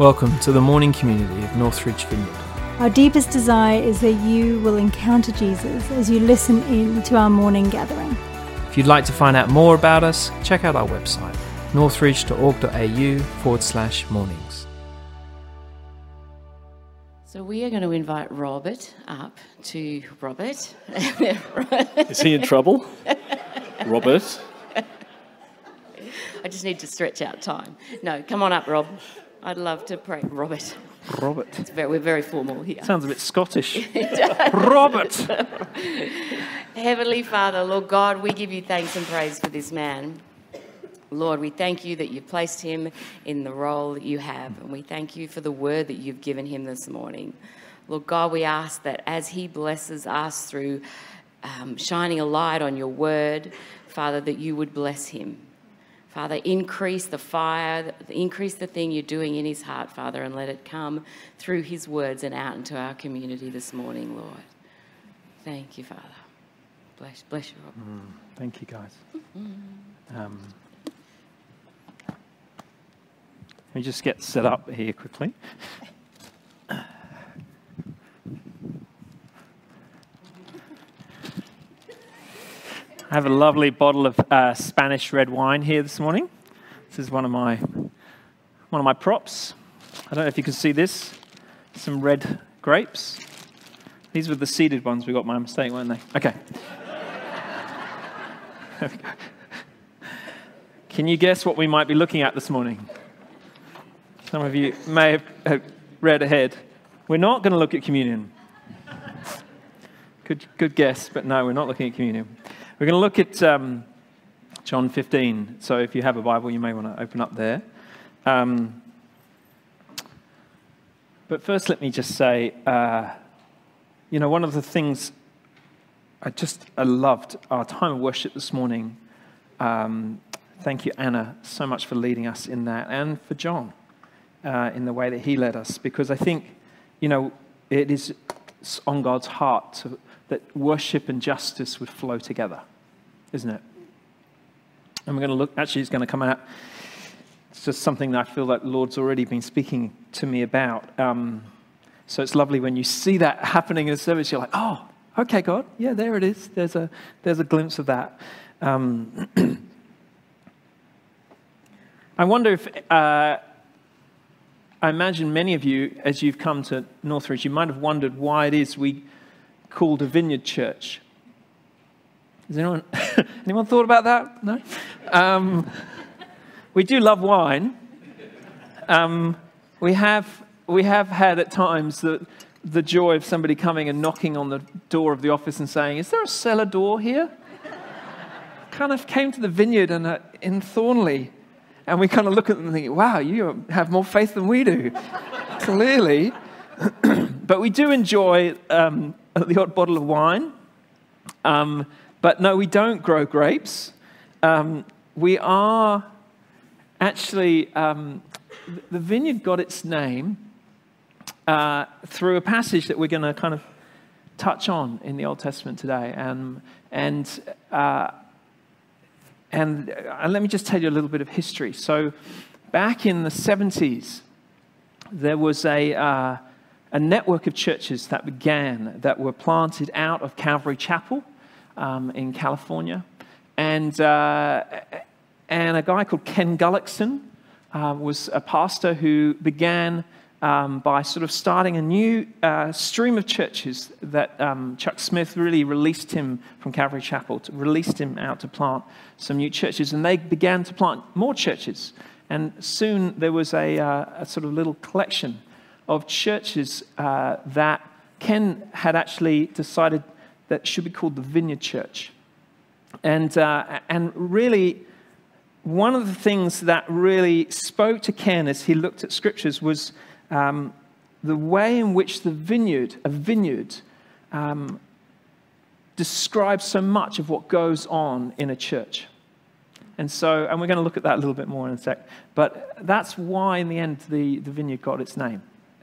Welcome to the morning community of Northridge Vineyard. Our deepest desire is that you will encounter Jesus as you listen in to our morning gathering. If you'd like to find out more about us, check out our website, northridge.org.au forward slash mornings. So we are going to invite Robert up to Robert. Is he in trouble? Robert? I just need to stretch out time. No, come on up, Rob. I'd love to pray. Robert. Robert. It's very, we're very formal here. Sounds a bit Scottish. Robert! Heavenly Father, Lord God, we give you thanks and praise for this man. Lord, we thank you that you've placed him in the role that you have, and we thank you for the word that you've given him this morning. Lord God, we ask that as he blesses us through um, shining a light on your word, Father, that you would bless him. Father, increase the fire, increase the thing you're doing in his heart, Father, and let it come through his words and out into our community this morning, Lord. Thank you, Father. Bless, bless you, Rob. Mm, thank you, guys. Um, let me just get set up here quickly. I have a lovely bottle of uh, Spanish red wine here this morning. This is one of my one of my props. I don't know if you can see this. Some red grapes. These were the seeded ones. We got my mistake, weren't they? Okay. Can you guess what we might be looking at this morning? Some of you may have read ahead. We're not going to look at communion. Good, good guess, but no, we're not looking at communion. We're going to look at um, John 15. So if you have a Bible, you may want to open up there. Um, but first, let me just say, uh, you know, one of the things I just I loved our time of worship this morning. Um, thank you, Anna, so much for leading us in that, and for John uh, in the way that he led us, because I think, you know, it is on God's heart to, that worship and justice would flow together isn't it? And we're going to look, actually, it's going to come out. It's just something that I feel like the Lord's already been speaking to me about. Um, so it's lovely when you see that happening in a service, you're like, oh, okay, God, yeah, there it is. There's a, there's a glimpse of that. Um, I wonder if, uh, I imagine many of you, as you've come to Northridge, you might have wondered why it is we called a vineyard church. Has anyone, anyone thought about that? No? Um, we do love wine. Um, we, have, we have had at times the, the joy of somebody coming and knocking on the door of the office and saying, Is there a cellar door here? kind of came to the vineyard and, uh, in Thornleigh, and we kind of look at them and think, Wow, you have more faith than we do. Clearly. but we do enjoy um, the odd bottle of wine. Um, but no, we don't grow grapes. Um, we are actually, um, the vineyard got its name uh, through a passage that we're going to kind of touch on in the Old Testament today. Um, and, uh, and uh, let me just tell you a little bit of history. So, back in the 70s, there was a, uh, a network of churches that began that were planted out of Calvary Chapel um, in California. And, uh, and a guy called Ken Gulliksen uh, was a pastor who began um, by sort of starting a new uh, stream of churches that um, Chuck Smith really released him from Calvary Chapel, to, released him out to plant some new churches. And they began to plant more churches. And soon there was a, uh, a sort of little collection of churches uh, that Ken had actually decided that should be called the Vineyard Church. And, uh, and really, one of the things that really spoke to Ken as he looked at scriptures was um, the way in which the vineyard, a vineyard, um, describes so much of what goes on in a church. And so, and we're going to look at that a little bit more in a sec. But that's why, in the end, the, the vineyard got its name,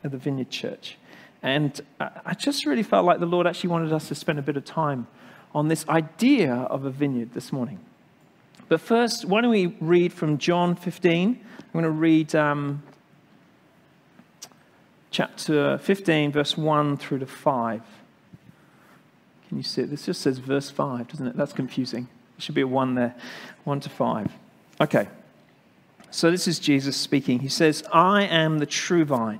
the Vineyard Church. And I just really felt like the Lord actually wanted us to spend a bit of time on this idea of a vineyard this morning. But first, why don't we read from John 15? I'm going to read um, chapter 15, verse 1 through to 5. Can you see it? This just says verse 5, doesn't it? That's confusing. There should be a 1 there. 1 to 5. Okay. So this is Jesus speaking. He says, I am the true vine,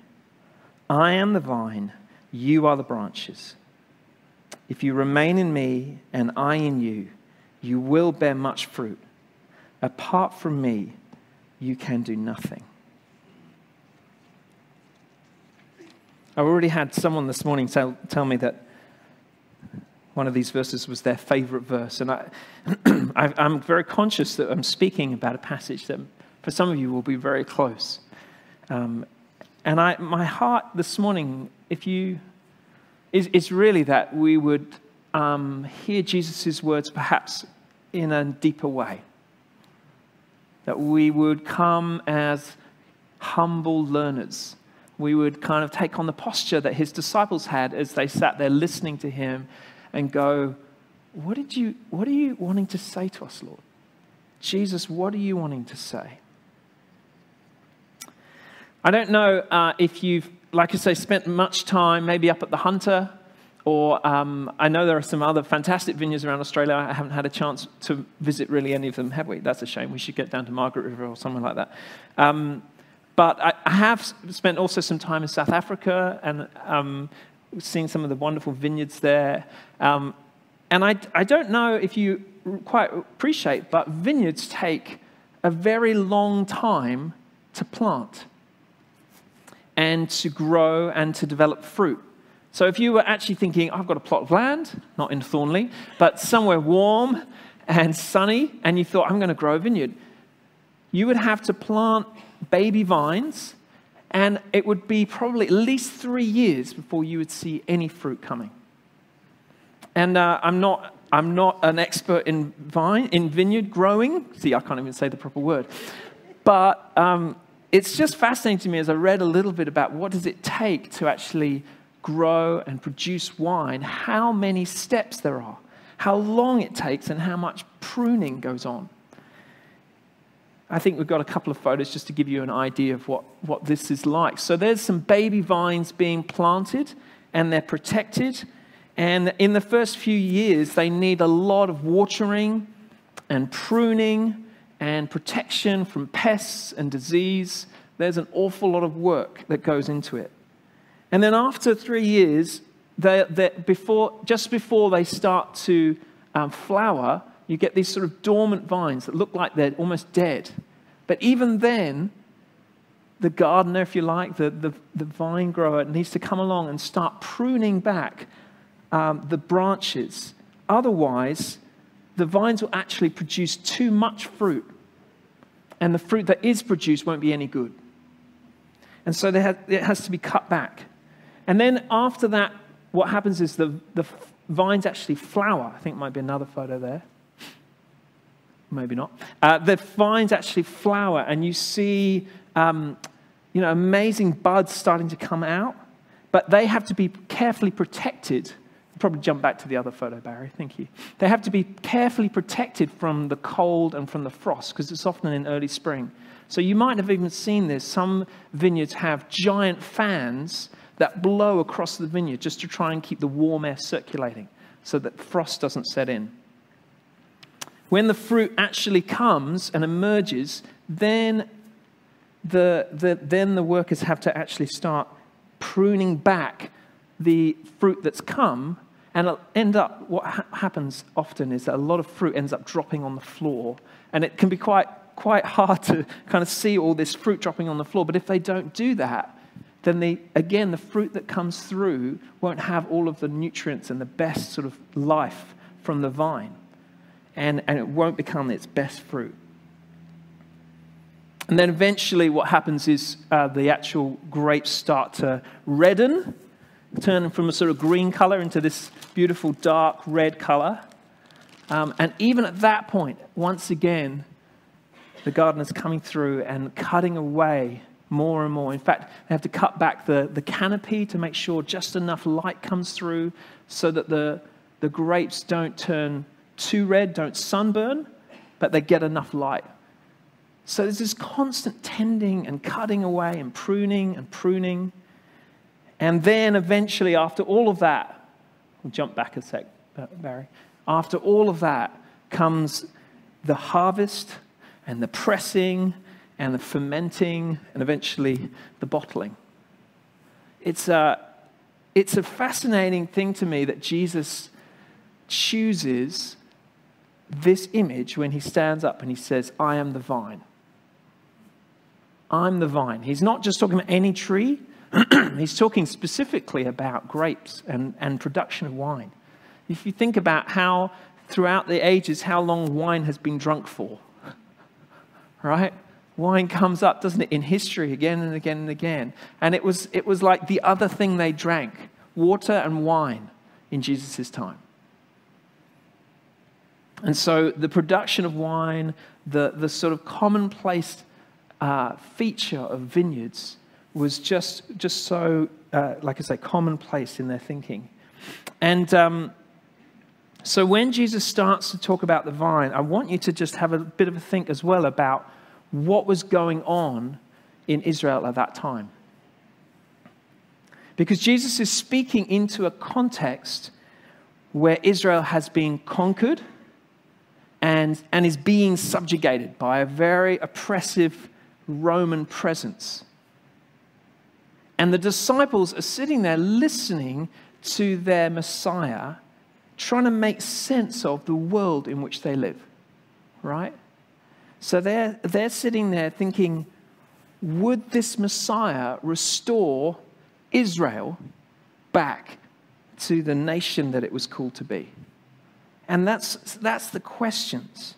I am the vine, you are the branches. If you remain in me and I in you, you will bear much fruit. Apart from me, you can do nothing. I already had someone this morning tell, tell me that one of these verses was their favorite verse. And I, I'm very conscious that I'm speaking about a passage that for some of you will be very close. Um, and I, my heart this morning, if you, is, is really that we would um, hear Jesus' words perhaps in a deeper way. That we would come as humble learners. We would kind of take on the posture that his disciples had as they sat there listening to him and go, What, did you, what are you wanting to say to us, Lord? Jesus, what are you wanting to say? I don't know uh, if you've, like I say, spent much time maybe up at the Hunter, or um, I know there are some other fantastic vineyards around Australia. I haven't had a chance to visit really any of them, have we? That's a shame. We should get down to Margaret River or somewhere like that. Um, but I, I, have spent also some time in South Africa and um, seen some of the wonderful vineyards there. Um, and I, I don't know if you quite appreciate, but vineyards take a very long time to plant and to grow and to develop fruit. So if you were actually thinking, I've got a plot of land, not in Thornleigh, but somewhere warm and sunny, and you thought, I'm going to grow a vineyard, you would have to plant baby vines, and it would be probably at least three years before you would see any fruit coming. And uh, I'm not. I'm not an expert in vine in vineyard growing. See, I can't even say the proper word. But um, it's just fascinating to me as I read a little bit about what does it take to actually grow and produce wine, how many steps there are, how long it takes, and how much pruning goes on. I think we've got a couple of photos just to give you an idea of what, what this is like. So there's some baby vines being planted, and they're protected. And in the first few years, they need a lot of watering and pruning and protection from pests and disease. There's an awful lot of work that goes into it. And then after three years, they, they, before, just before they start to um, flower, you get these sort of dormant vines that look like they're almost dead. But even then, the gardener, if you like, the, the, the vine grower needs to come along and start pruning back um, the branches. Otherwise, the vines will actually produce too much fruit, and the fruit that is produced won't be any good. And so it has to be cut back. And then after that, what happens is the, the vines actually flower. I think might be another photo there. Maybe not. Uh, the vines actually flower, and you see um, you know, amazing buds starting to come out, but they have to be carefully protected probably jump back to the other photo, Barry. Thank you. They have to be carefully protected from the cold and from the frost because it's often in early spring. So you might have even seen this. Some vineyards have giant fans that blow across the vineyard just to try and keep the warm air circulating so that frost doesn't set in. When the fruit actually comes and emerges, then the, the, then the workers have to actually start pruning back the fruit that's come and end up, what ha- happens often is that a lot of fruit ends up dropping on the floor. And it can be quite, quite hard to kind of see all this fruit dropping on the floor. But if they don't do that, then the, again, the fruit that comes through won't have all of the nutrients and the best sort of life from the vine. And, and it won't become its best fruit. And then eventually, what happens is uh, the actual grapes start to redden, turn from a sort of green color into this beautiful dark red color. Um, and even at that point, once again, the gardener's coming through and cutting away more and more. In fact, they have to cut back the, the canopy to make sure just enough light comes through so that the, the grapes don't turn too red, don't sunburn, but they get enough light. So there's this constant tending and cutting away and pruning and pruning. And then eventually, after all of that, we'll jump back a sec, Barry. After all of that comes the harvest and the pressing and the fermenting and eventually the bottling. It's a, it's a fascinating thing to me that Jesus chooses this image when he stands up and he says, I am the vine. I'm the vine. He's not just talking about any tree, he's talking specifically about grapes and, and production of wine. If you think about how, throughout the ages, how long wine has been drunk for, right? Wine comes up, doesn't it, in history again and again and again. And it was, it was like the other thing they drank water and wine in Jesus' time. And so the production of wine, the, the sort of commonplace uh, feature of vineyards was just, just so, uh, like I say, commonplace in their thinking. And um, so when Jesus starts to talk about the vine, I want you to just have a bit of a think as well about what was going on in Israel at that time. Because Jesus is speaking into a context where Israel has been conquered and, and is being subjugated by a very oppressive Roman presence. And the disciples are sitting there listening to their Messiah, trying to make sense of the world in which they live, right? So they're, they're sitting there thinking, would this Messiah restore Israel back to the nation that it was called to be? And that's, that's the questions.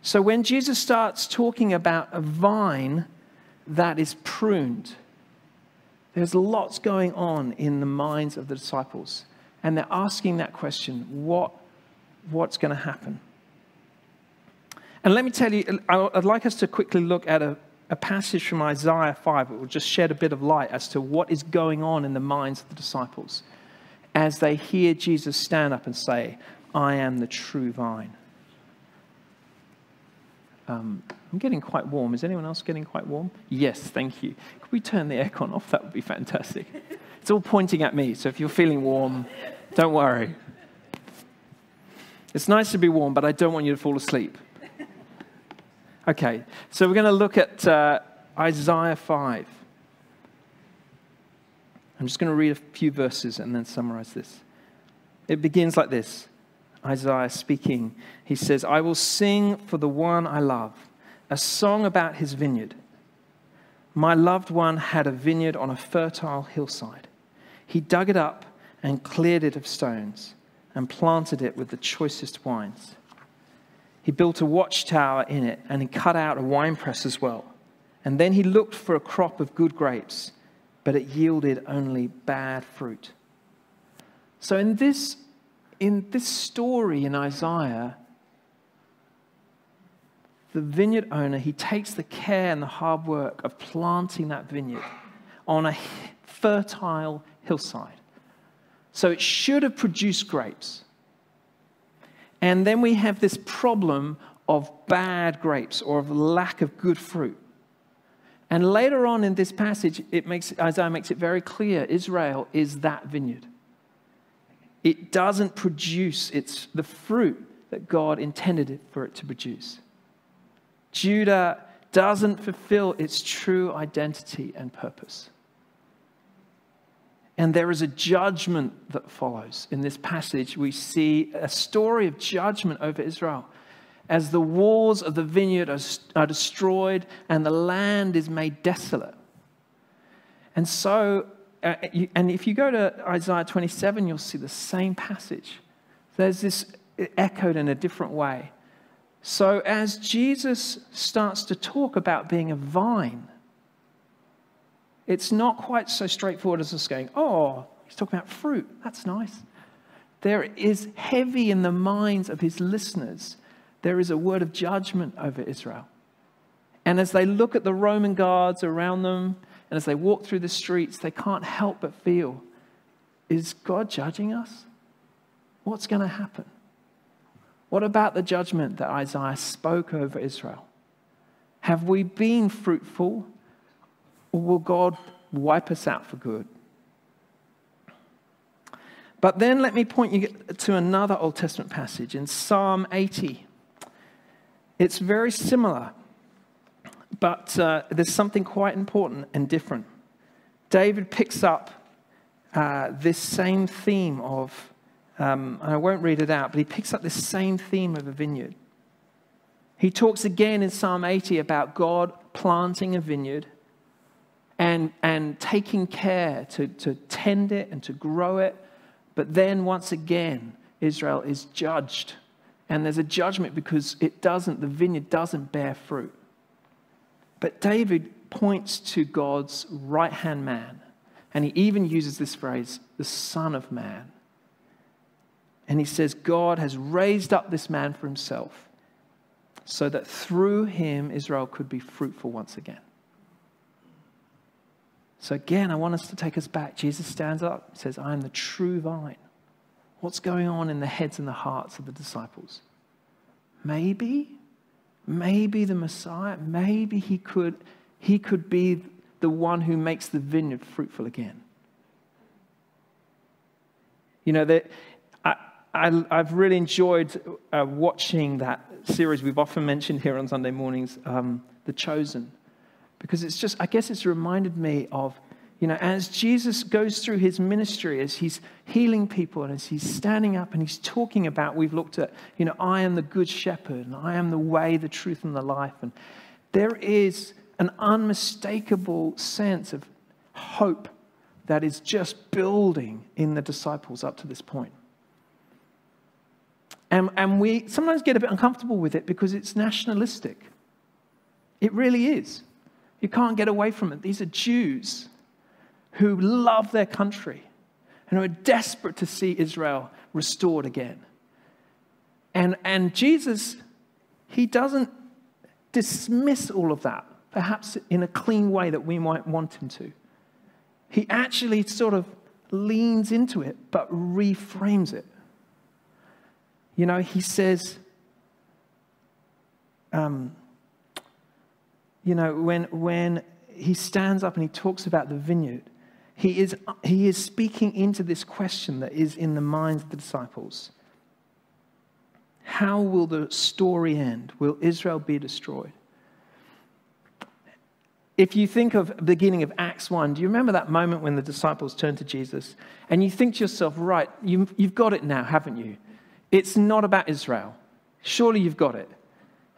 So when Jesus starts talking about a vine that is pruned, there's lots going on in the minds of the disciples. And they're asking that question what, what's going to happen? And let me tell you, I'd like us to quickly look at a, a passage from Isaiah 5 that will just shed a bit of light as to what is going on in the minds of the disciples as they hear Jesus stand up and say, I am the true vine. Um, I'm getting quite warm. Is anyone else getting quite warm? Yes, thank you. Could we turn the aircon off? That would be fantastic. It's all pointing at me, so if you're feeling warm, don't worry. It's nice to be warm, but I don't want you to fall asleep. Okay, so we're going to look at uh, Isaiah 5. I'm just going to read a few verses and then summarize this. It begins like this Isaiah speaking, he says, I will sing for the one I love, a song about his vineyard. My loved one had a vineyard on a fertile hillside. He dug it up and cleared it of stones and planted it with the choicest wines. He built a watchtower in it and he cut out a winepress as well. And then he looked for a crop of good grapes, but it yielded only bad fruit. So, in this in this story in Isaiah, the vineyard owner, he takes the care and the hard work of planting that vineyard on a fertile hillside. So it should have produced grapes. And then we have this problem of bad grapes or of lack of good fruit. And later on in this passage, it makes, Isaiah makes it very clear Israel is that vineyard it doesn't produce its, the fruit that God intended for it to produce. Judah doesn't fulfill its true identity and purpose. And there is a judgment that follows. In this passage, we see a story of judgment over Israel as the walls of the vineyard are, are destroyed and the land is made desolate. And so Uh, and if you go to Isaiah 27, you'll see the same passage. There's this echoed in a different way. So, as Jesus starts to talk about being a vine, it's not quite so straightforward as us going, oh, he's talking about fruit. That's nice. There is heavy in the minds of his listeners, there is a word of judgment over Israel. And as they look at the Roman guards around them, and as they walk through the streets, they can't help but feel is God judging us? What's going to happen? What about the judgment that Isaiah spoke over Israel? Have we been fruitful, or will God wipe us out for good? But then let me point you to another Old Testament passage in Psalm 80. It's very similar, but uh, there's something quite important and different. David picks up uh, this same theme of, um, I won't read it out, but he picks up this same theme of a vineyard. He talks again in Psalm 80 about God planting a vineyard and, and taking care to, to tend it and to grow it but then once again, Israel is judged. And there's a judgment because it doesn't, the vineyard doesn't bear fruit. But David points to God's right hand man. And he even uses this phrase, the Son of Man. And he says, God has raised up this man for himself so that through him Israel could be fruitful once again. So again, I want us to take us back. Jesus stands up, says, I am the true vine. What's going on in the heads and the hearts of the disciples? Maybe, maybe the Messiah, maybe he could, he could be the one who makes the vineyard fruitful again. You know, that I, I, have really enjoyed uh, watching that series we've often mentioned here on Sunday mornings, um, The Chosen because it's just, I guess it's reminded me of, you know, as Jesus goes through his ministry, as he's healing people and as he's standing up and he's talking about, we've looked at, you know, I am the good shepherd and I am the way, the truth, and the life. And there is an unmistakable sense of hope that is just building in the disciples up to this point. And, and we sometimes get a bit uncomfortable with it because it's nationalistic. It really is. You can't get away from it. These are Jews who love their country and who are desperate to see Israel restored again. And, and Jesus, he doesn't dismiss all of that, perhaps in a clean way that we might want him to. He actually sort of leans into it, but reframes it. You know, he says, um, you know, when, when he stands up and he talks about the vineyard, he is, he is speaking into this question that is in the minds of the disciples. How will the story end? Will Israel be destroyed? If you think of the beginning of Acts 1, do you remember that moment when the disciples turned to Jesus? And you think to yourself, right, you've, you've got it now, haven't you? It's not about Israel. Surely you've got it.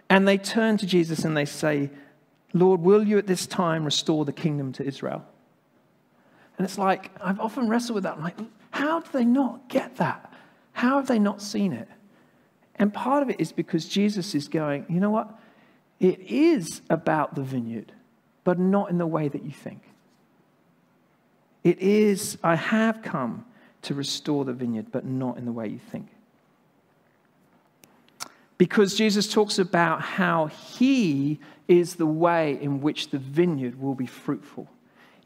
And they turn to Jesus and they say, Lord, will you at this time restore the kingdom to Israel? And it's like, I've often wrestled with that. I'm like, how do they not get that? How have they not seen it? And part of it is because Jesus is going, you know what? It is about the vineyard, but not in the way that you think. It is, I have come to restore the vineyard, but not in the way you think. Because Jesus talks about how he is the way in which the vineyard will be fruitful.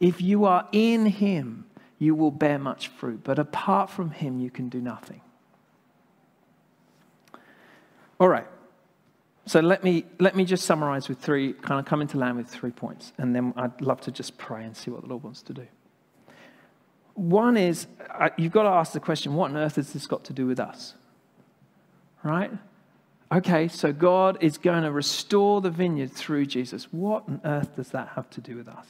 If you are in him, you will bear much fruit, but apart from him, you can do nothing. All right. So let me, let me just summarize with three, kind of come into land with three points, and then I'd love to just pray and see what the Lord wants to do. One is, uh, you've got to ask the question what on earth has this got to do with us? Right? Okay, so God is going to restore the vineyard through Jesus. What on earth does that have to do with us?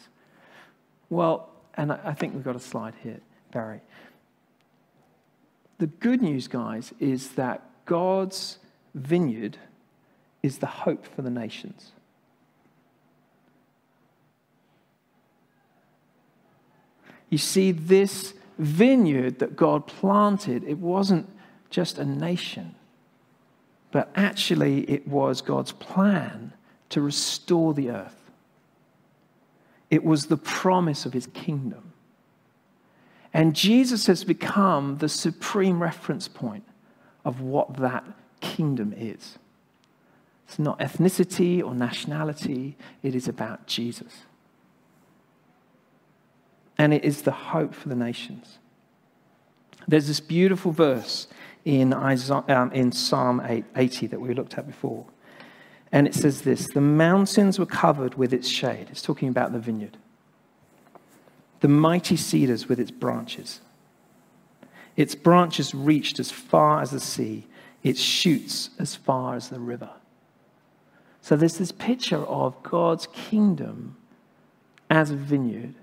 Well, and I think we've got a slide here, Barry. The good news, guys, is that God's vineyard is the hope for the nations. You see, this vineyard that God planted, it wasn't just a nation, but actually it was God's plan to restore the earth. It was the promise of his kingdom. And Jesus has become the supreme reference point of what that kingdom is. It's not ethnicity or nationality, it is about Jesus. And it is the hope for the nations. There's this beautiful verse in, Isaiah, um, in Psalm 80 that we looked at before. And it says this The mountains were covered with its shade. It's talking about the vineyard. The mighty cedars with its branches. Its branches reached as far as the sea, its shoots as far as the river. So there's this picture of God's kingdom as a vineyard,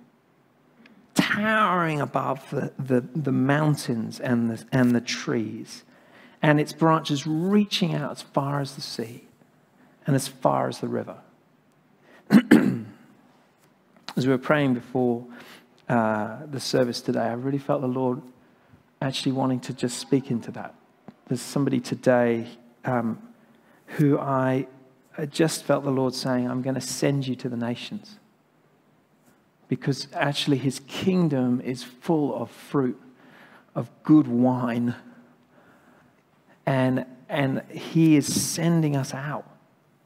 towering above the, the, the mountains and the, and the trees, and its branches reaching out as far as the sea and as far as the river. as we were praying before uh, the service today, I really felt the Lord actually wanting to just speak into that. There's somebody today um, who I, I just felt the Lord saying, I'm going to send you to the nations. Because actually, his kingdom is full of fruit, of good wine. And, and he is sending us out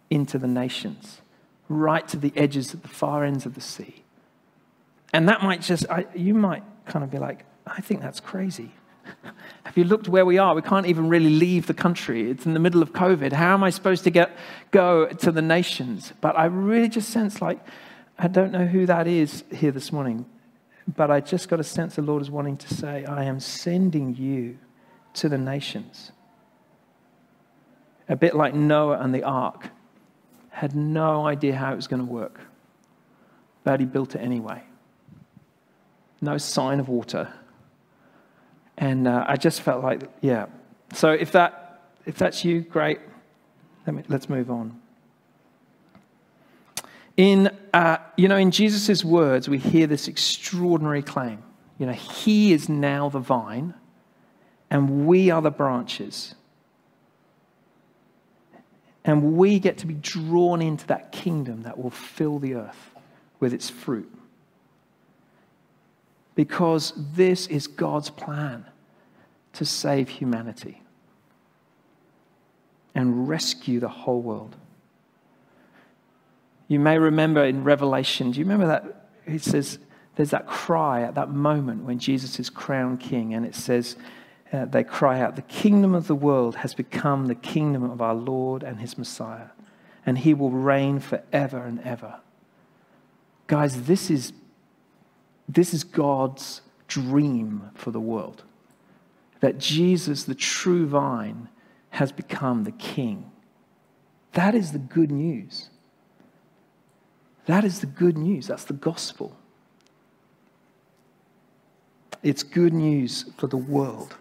into the nations, right to the edges at the far ends of the sea. And that might just, I, you might kind of be like, I think that's crazy. Have you looked where we are? We can't even really leave the country. It's in the middle of COVID. How am I supposed to get, go to the nations? But I really just sense like, I don't know who that is here this morning, but I just got a sense the Lord is wanting to say, I am sending you to the nations. A bit like Noah and the ark had no idea how it was going to work, but he built it anyway. No sign of water. And uh, I just felt like, yeah. So if, that, if that's you, great. Let me, let's move on. In, uh, you know, in Jesus' words, we hear this extraordinary claim. You know, he is now the vine, and we are the branches. And we get to be drawn into that kingdom that will fill the earth with its fruit. Because this is God's plan to save humanity and rescue the whole world. You may remember in Revelation, do you remember that? It says, there's that cry at that moment when Jesus is crowned king, and it says, uh, they cry out, The kingdom of the world has become the kingdom of our Lord and his Messiah, and he will reign forever and ever. Guys, this is, this is God's dream for the world. That Jesus, the true vine, has become the king. That is the good news. That is the good news. That's the gospel. It's good news for the world.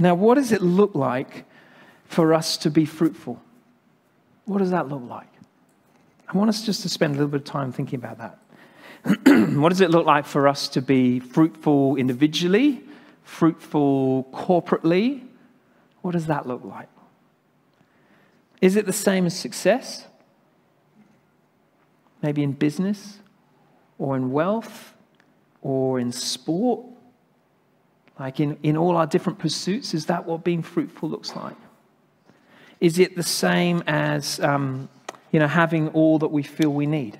Now, what does it look like for us to be fruitful? What does that look like? I want us just to spend a little bit of time thinking about that. what does it look like for us to be fruitful individually, fruitful corporately? What does that look like? Is it the same as success? Maybe in business or in wealth or in sport like in, in all our different pursuits, is that what being fruitful looks like? Is it the same as, um, you know, having all that we feel we need?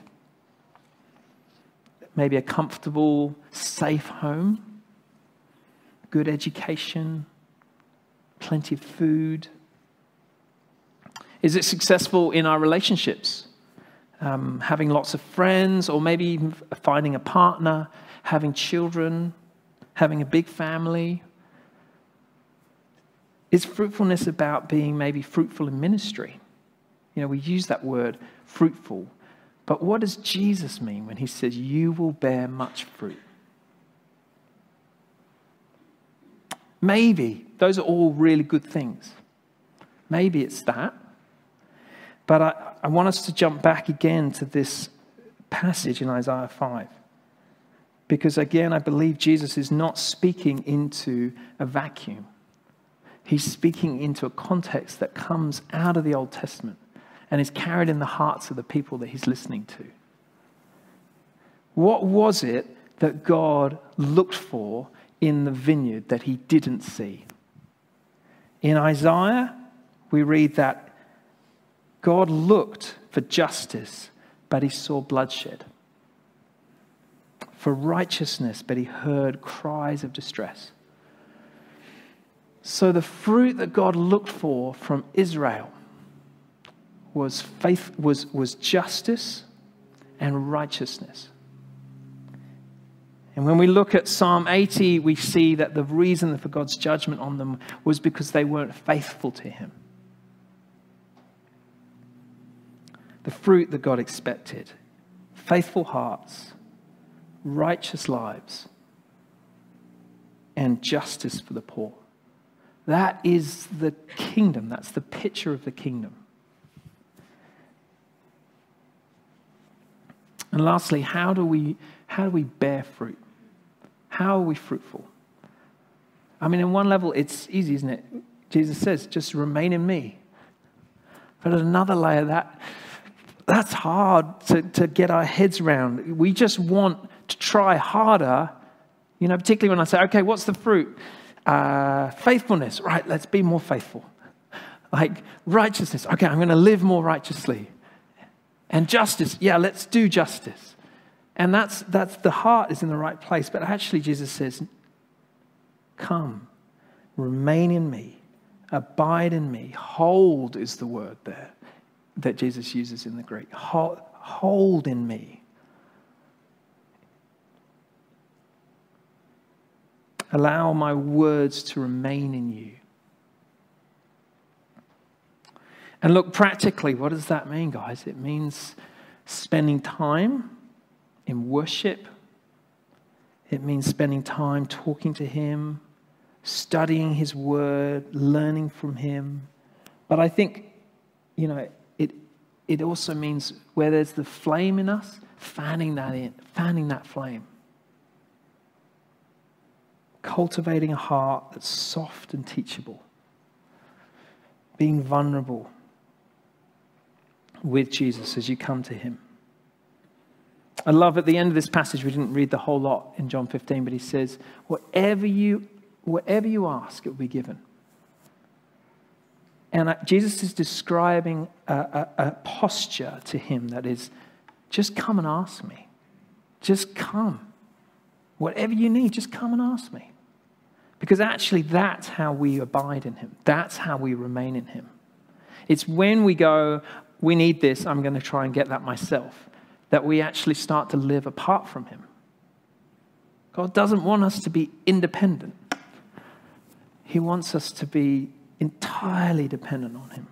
Maybe a comfortable, safe home, good education, plenty of food. Is it successful in our relationships? Um, having lots of friends, or maybe even finding a partner, having children, having a big family? Is fruitfulness about being maybe fruitful in ministry? You know, we use that word fruitful, but what does Jesus mean when he says, You will bear much fruit? Maybe those are all really good things. Maybe it's that. But I, I want us to jump back again to this passage in Isaiah 5 Because again, I believe Jesus is not speaking into a vacuum. He's speaking into a context that comes out of the Old Testament and is carried in the hearts of the people that he's listening to. What was it that God looked for in the vineyard that he didn't see? In Isaiah, we read that God looked for justice, but he saw bloodshed for righteousness, but he heard cries of distress. So the fruit that God looked for from Israel was faith was, was justice and righteousness. And when we look at Psalm 80, we see that the reason for God's judgment on them was because they weren't faithful to Him. The fruit that God expected faithful hearts, righteous lives, and justice for the poor. That is the kingdom. That's the picture of the kingdom. And lastly, how do we, how do we bear fruit? How are we fruitful? I mean, in one level, it's easy, isn't it? Jesus says, just remain in me. But at another layer, that, that's hard to, to get our heads around. We just want to try harder, you know, particularly when I say, okay, what's the fruit? Uh, faithfulness, right, let's be more faithful. Like righteousness, okay, I'm going to live more righteously. And justice, yeah, let's do justice. And that's, that's the heart is in the right place. But actually, Jesus says, Come, remain in me, abide in me. Hold is the word there that Jesus uses in the Greek. Hold, hold in me. Allow my words to remain in you. And look, practically, what does that mean, guys? It means spending time in worship, it means spending time talking to Him, studying His Word, learning from Him. But I think, you know, it, it also means where there's the flame in us, fanning that in, fanning that flame cultivating a heart that's soft and teachable, being vulnerable with Jesus as you come to him. I love at the end of this passage, we didn't read the whole lot in John 15, but he says, Whatever you, whatever you ask, it will be given. And uh, Jesus is describing a, a, a posture to him that is just come and ask me. Just come. Whatever you need, just come and ask me. Because actually, that's how we abide in Him. That's how we remain in Him. It's when we go, we need this, I'm going to try and get that myself, that we actually start to live apart from Him. God doesn't want us to be independent, He wants us to be entirely dependent on Him.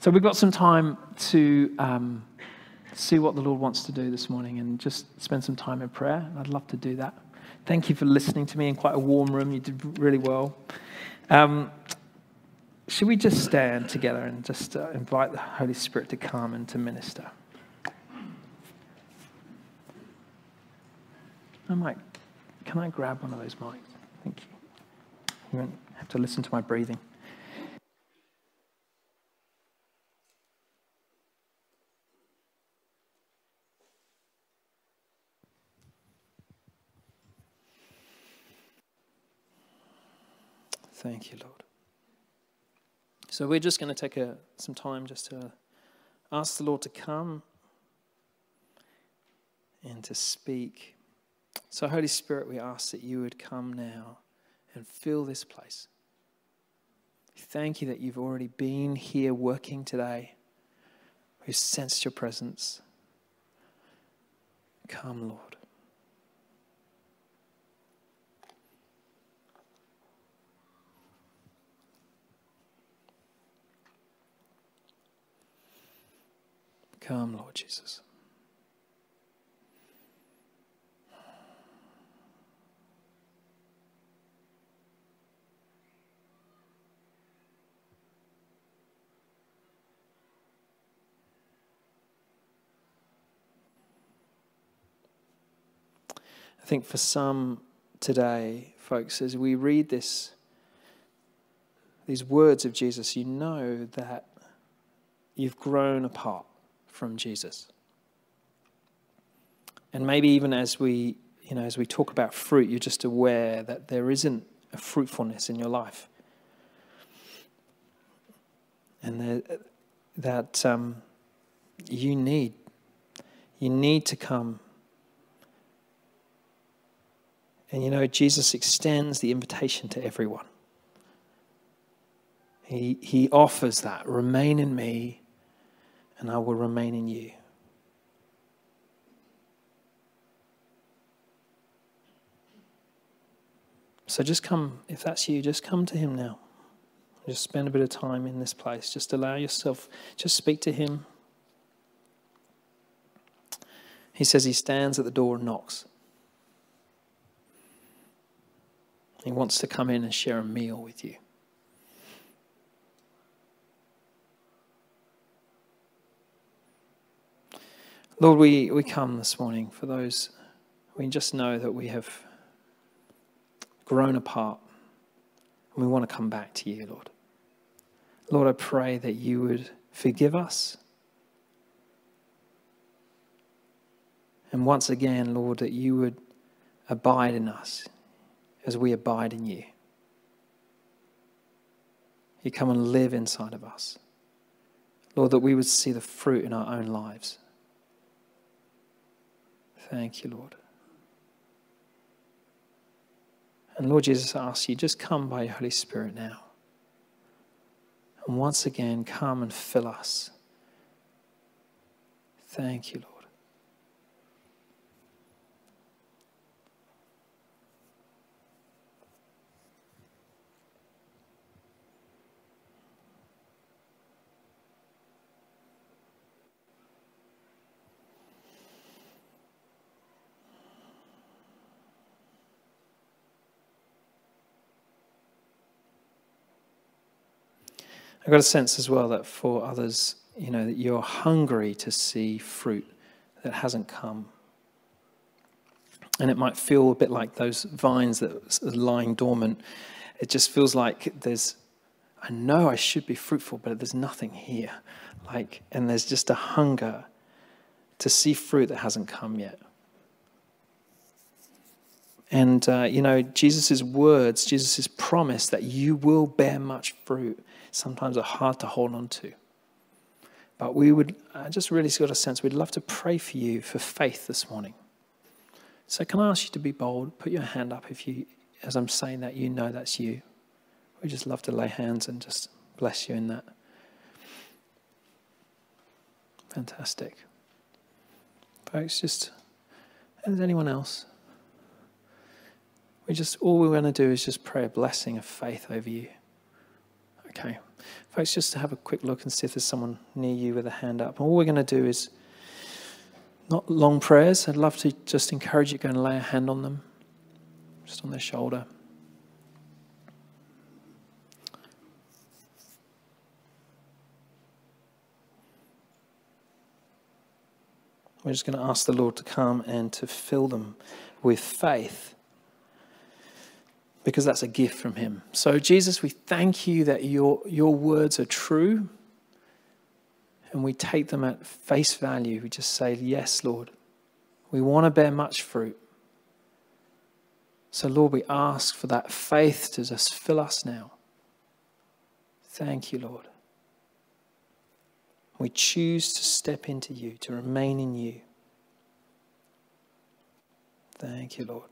So we've got some time to. Um, see what the Lord wants to do this morning and just spend some time in prayer. I'd love to do that. Thank you for listening to me in quite a warm room. You did really well. Um, should we just stand together and just uh, invite the Holy Spirit to come and to minister? I might, can I grab one of those mics? Thank you. You won't have to listen to my breathing. Thank you, Lord. So we're just going to take a, some time just to ask the Lord to come and to speak. So, Holy Spirit, we ask that you would come now and fill this place. Thank you that you've already been here working today. We sensed your presence. Come, Lord. Come, Lord Jesus. I think for some today, folks, as we read this, these words of Jesus, you know that you've grown apart from Jesus. And maybe even as we, you know, as we talk about fruit, you're just aware that there isn't a fruitfulness in your life. And that um, you need, you need to come. And you know, Jesus extends the invitation to everyone. He, he offers that remain in me, and I will remain in you. So just come, if that's you, just come to Him now. Just spend a bit of time in this place. Just allow yourself, just speak to Him. He says He stands at the door and knocks. He wants to come in and share a meal with you. Lord, we, we come this morning for those, we just know that we have grown apart and we want to come back to you, Lord. Lord, I pray that you would forgive us. And once again, Lord, that you would abide in us as we abide in you. You come and live inside of us. Lord, that we would see the fruit in our own lives. Thank you, Lord. And Lord Jesus, ask you, just come by your Holy Spirit now. And once again, come and fill us. Thank you, Lord. I've got a sense as well that for others, you know, that you're hungry to see fruit that hasn't come. And it might feel a bit like those vines that are lying dormant. It just feels like there's, I know I should be fruitful, but there's nothing here. Like, and there's just a hunger to see fruit that hasn't come yet. And, uh, you know, Jesus' words, Jesus' promise that you will bear much fruit sometimes are hard to hold on to. But we would, I just really got a sense we'd love to pray for you for faith this morning. So, can I ask you to be bold? Put your hand up if you, as I'm saying that, you know that's you. We just love to lay hands and just bless you in that. Fantastic. Folks, just, is anyone else? We just, all we're going to do is just pray a blessing of faith over you. Okay. Folks, just to have a quick look and see if there's someone near you with a hand up. All we're going to do is not long prayers. I'd love to just encourage you to go and lay a hand on them, just on their shoulder. We're just going to ask the Lord to come and to fill them with faith because that's a gift from Him. So, Jesus, we thank you that your, your words are true and we take them at face value. We just say, Yes, Lord. We want to bear much fruit. So, Lord, we ask for that faith to just fill us now. Thank you, Lord. We choose to step into you, to remain in you. Thank you, Lord.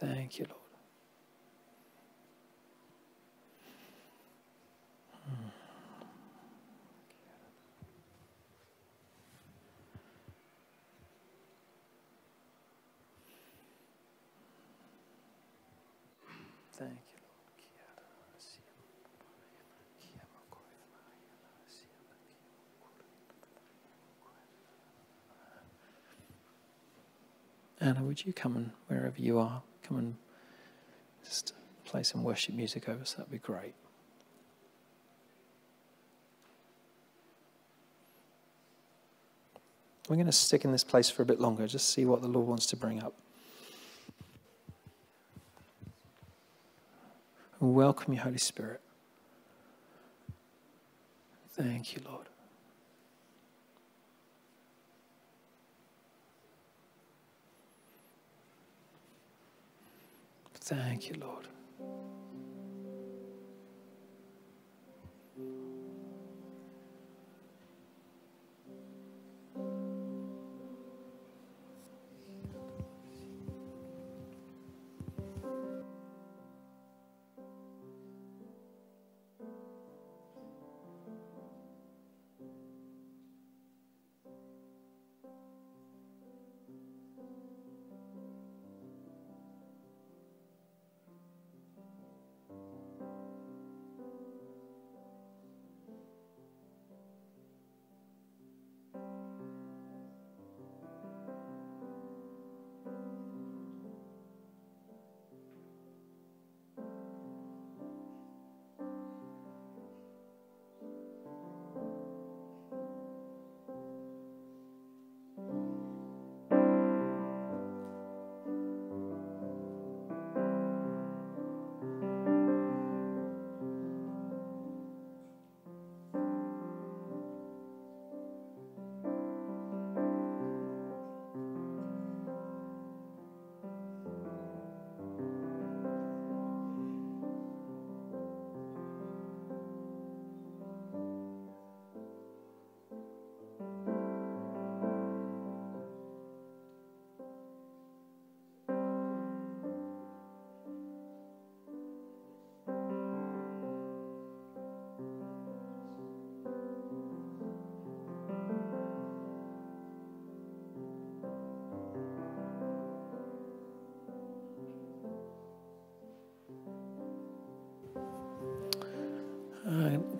Thank you, Lord. Thank you. Anna, would you come and wherever you are? Come and just play some worship music over us, that'd be great. We're going to stick in this place for a bit longer, just see what the Lord wants to bring up. Welcome you, Holy Spirit. Thank you, Lord. Thank you, Lord.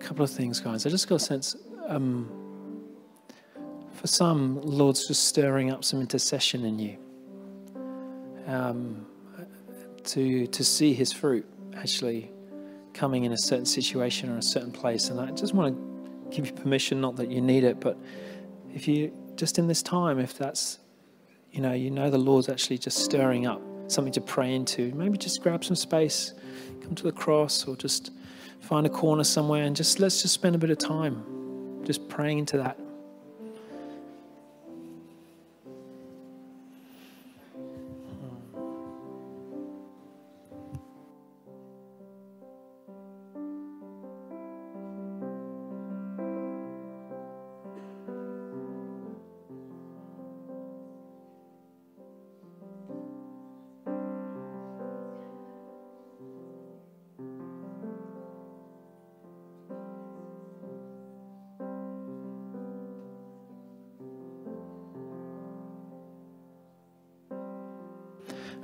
Couple of things, guys. I just got a sense. Um, for some, Lord's just stirring up some intercession in you. Um, to to see His fruit actually coming in a certain situation or a certain place, and I just want to give you permission. Not that you need it, but if you just in this time, if that's you know, you know the Lord's actually just stirring up something to pray into. Maybe just grab some space, come to the cross, or just find a corner somewhere and just let's just spend a bit of time just praying into that.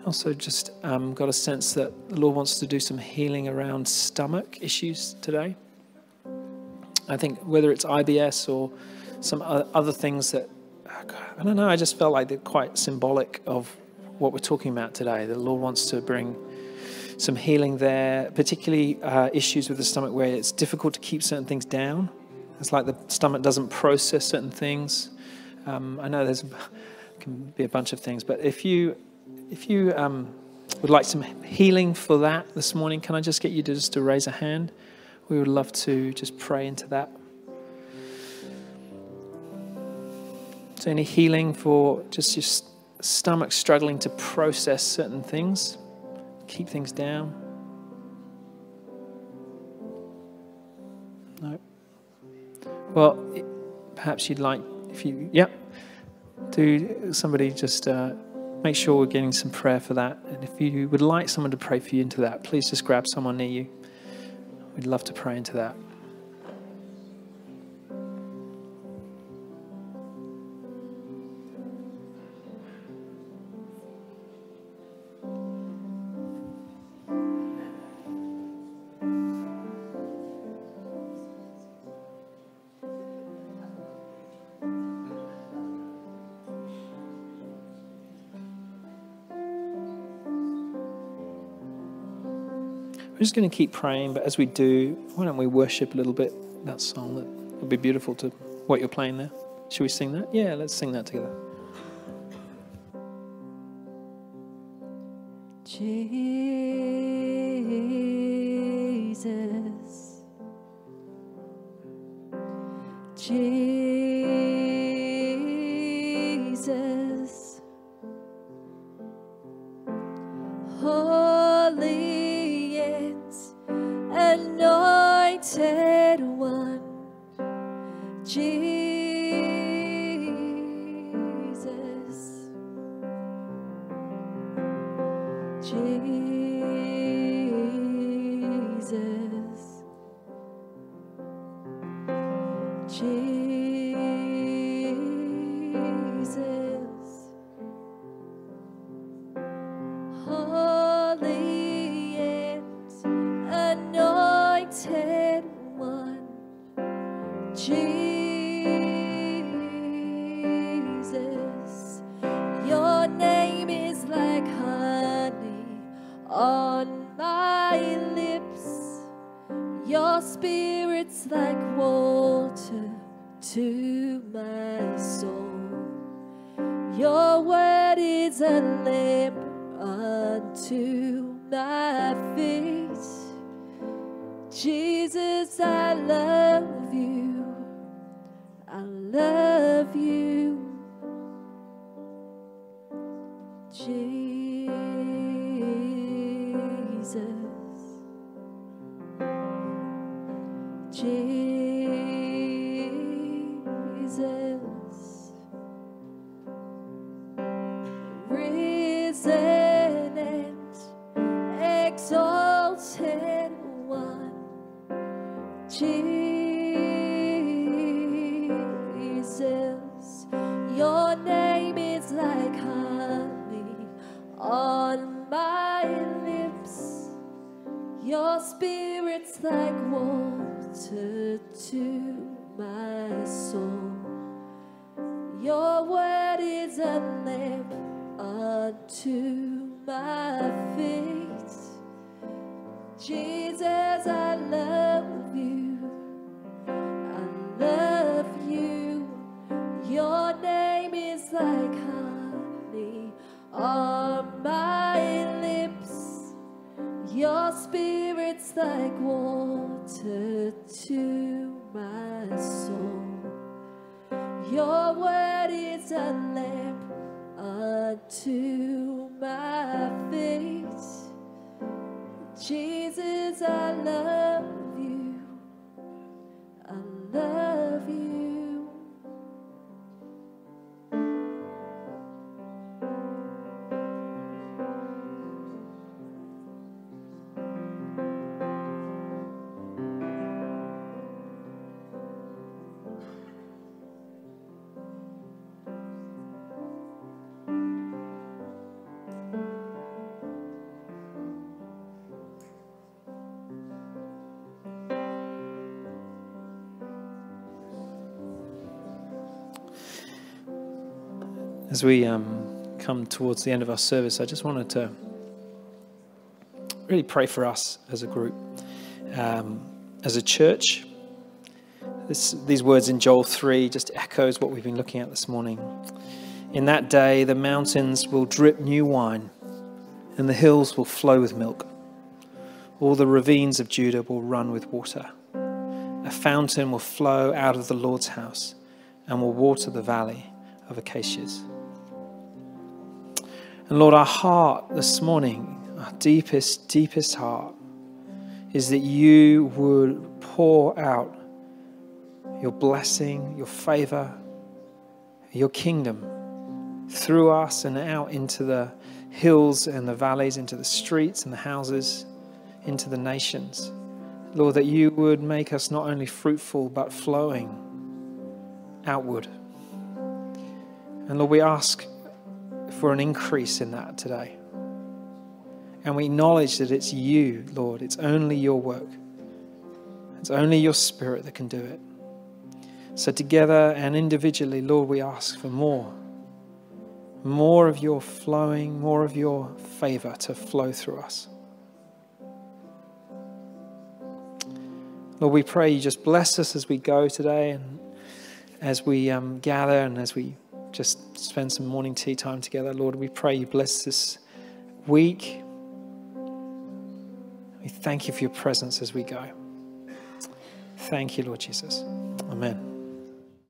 Also, just um, got a sense that the Lord wants to do some healing around stomach issues today. I think whether it's IBS or some other things that, I don't know, I just felt like they're quite symbolic of what we're talking about today. The Lord wants to bring some healing there, particularly uh, issues with the stomach where it's difficult to keep certain things down. It's like the stomach doesn't process certain things. Um, I know there's can be a bunch of things, but if you if you um, would like some healing for that this morning, can I just get you to just to raise a hand? We would love to just pray into that. So, any healing for just your stomach struggling to process certain things, keep things down? No. Well, perhaps you'd like, if you, yeah, do somebody just. Uh, make sure we're getting some prayer for that. And if you would like someone to pray for you into that, please just grab someone near you. We'd love to pray into that. We're just going to keep praying, but as we do, why don't we worship a little bit that song? That would be beautiful to what you're playing there. Should we sing that? Yeah, let's sing that together. Spirit's like water to my soul. Your word is a lamp unto my feet. Jesus, I love As we um, come towards the end of our service, I just wanted to really pray for us as a group, um, as a church. This, these words in Joel 3 just echoes what we've been looking at this morning. In that day, the mountains will drip new wine, and the hills will flow with milk. All the ravines of Judah will run with water. A fountain will flow out of the Lord's house and will water the valley of acacias. And Lord, our heart this morning, our deepest, deepest heart, is that you would pour out your blessing, your favor, your kingdom through us and out into the hills and the valleys, into the streets and the houses, into the nations. Lord, that you would make us not only fruitful but flowing outward. And Lord, we ask for an increase in that today. And we acknowledge that it's you, Lord. It's only your work. It's only your spirit that can do it. So, together and individually, Lord, we ask for more. More of your flowing, more of your favor to flow through us. Lord, we pray you just bless us as we go today and as we um, gather and as we just spend some morning tea time together, Lord, we pray you bless this week. We thank you for your presence as we go. Thank you, Lord Jesus. Amen.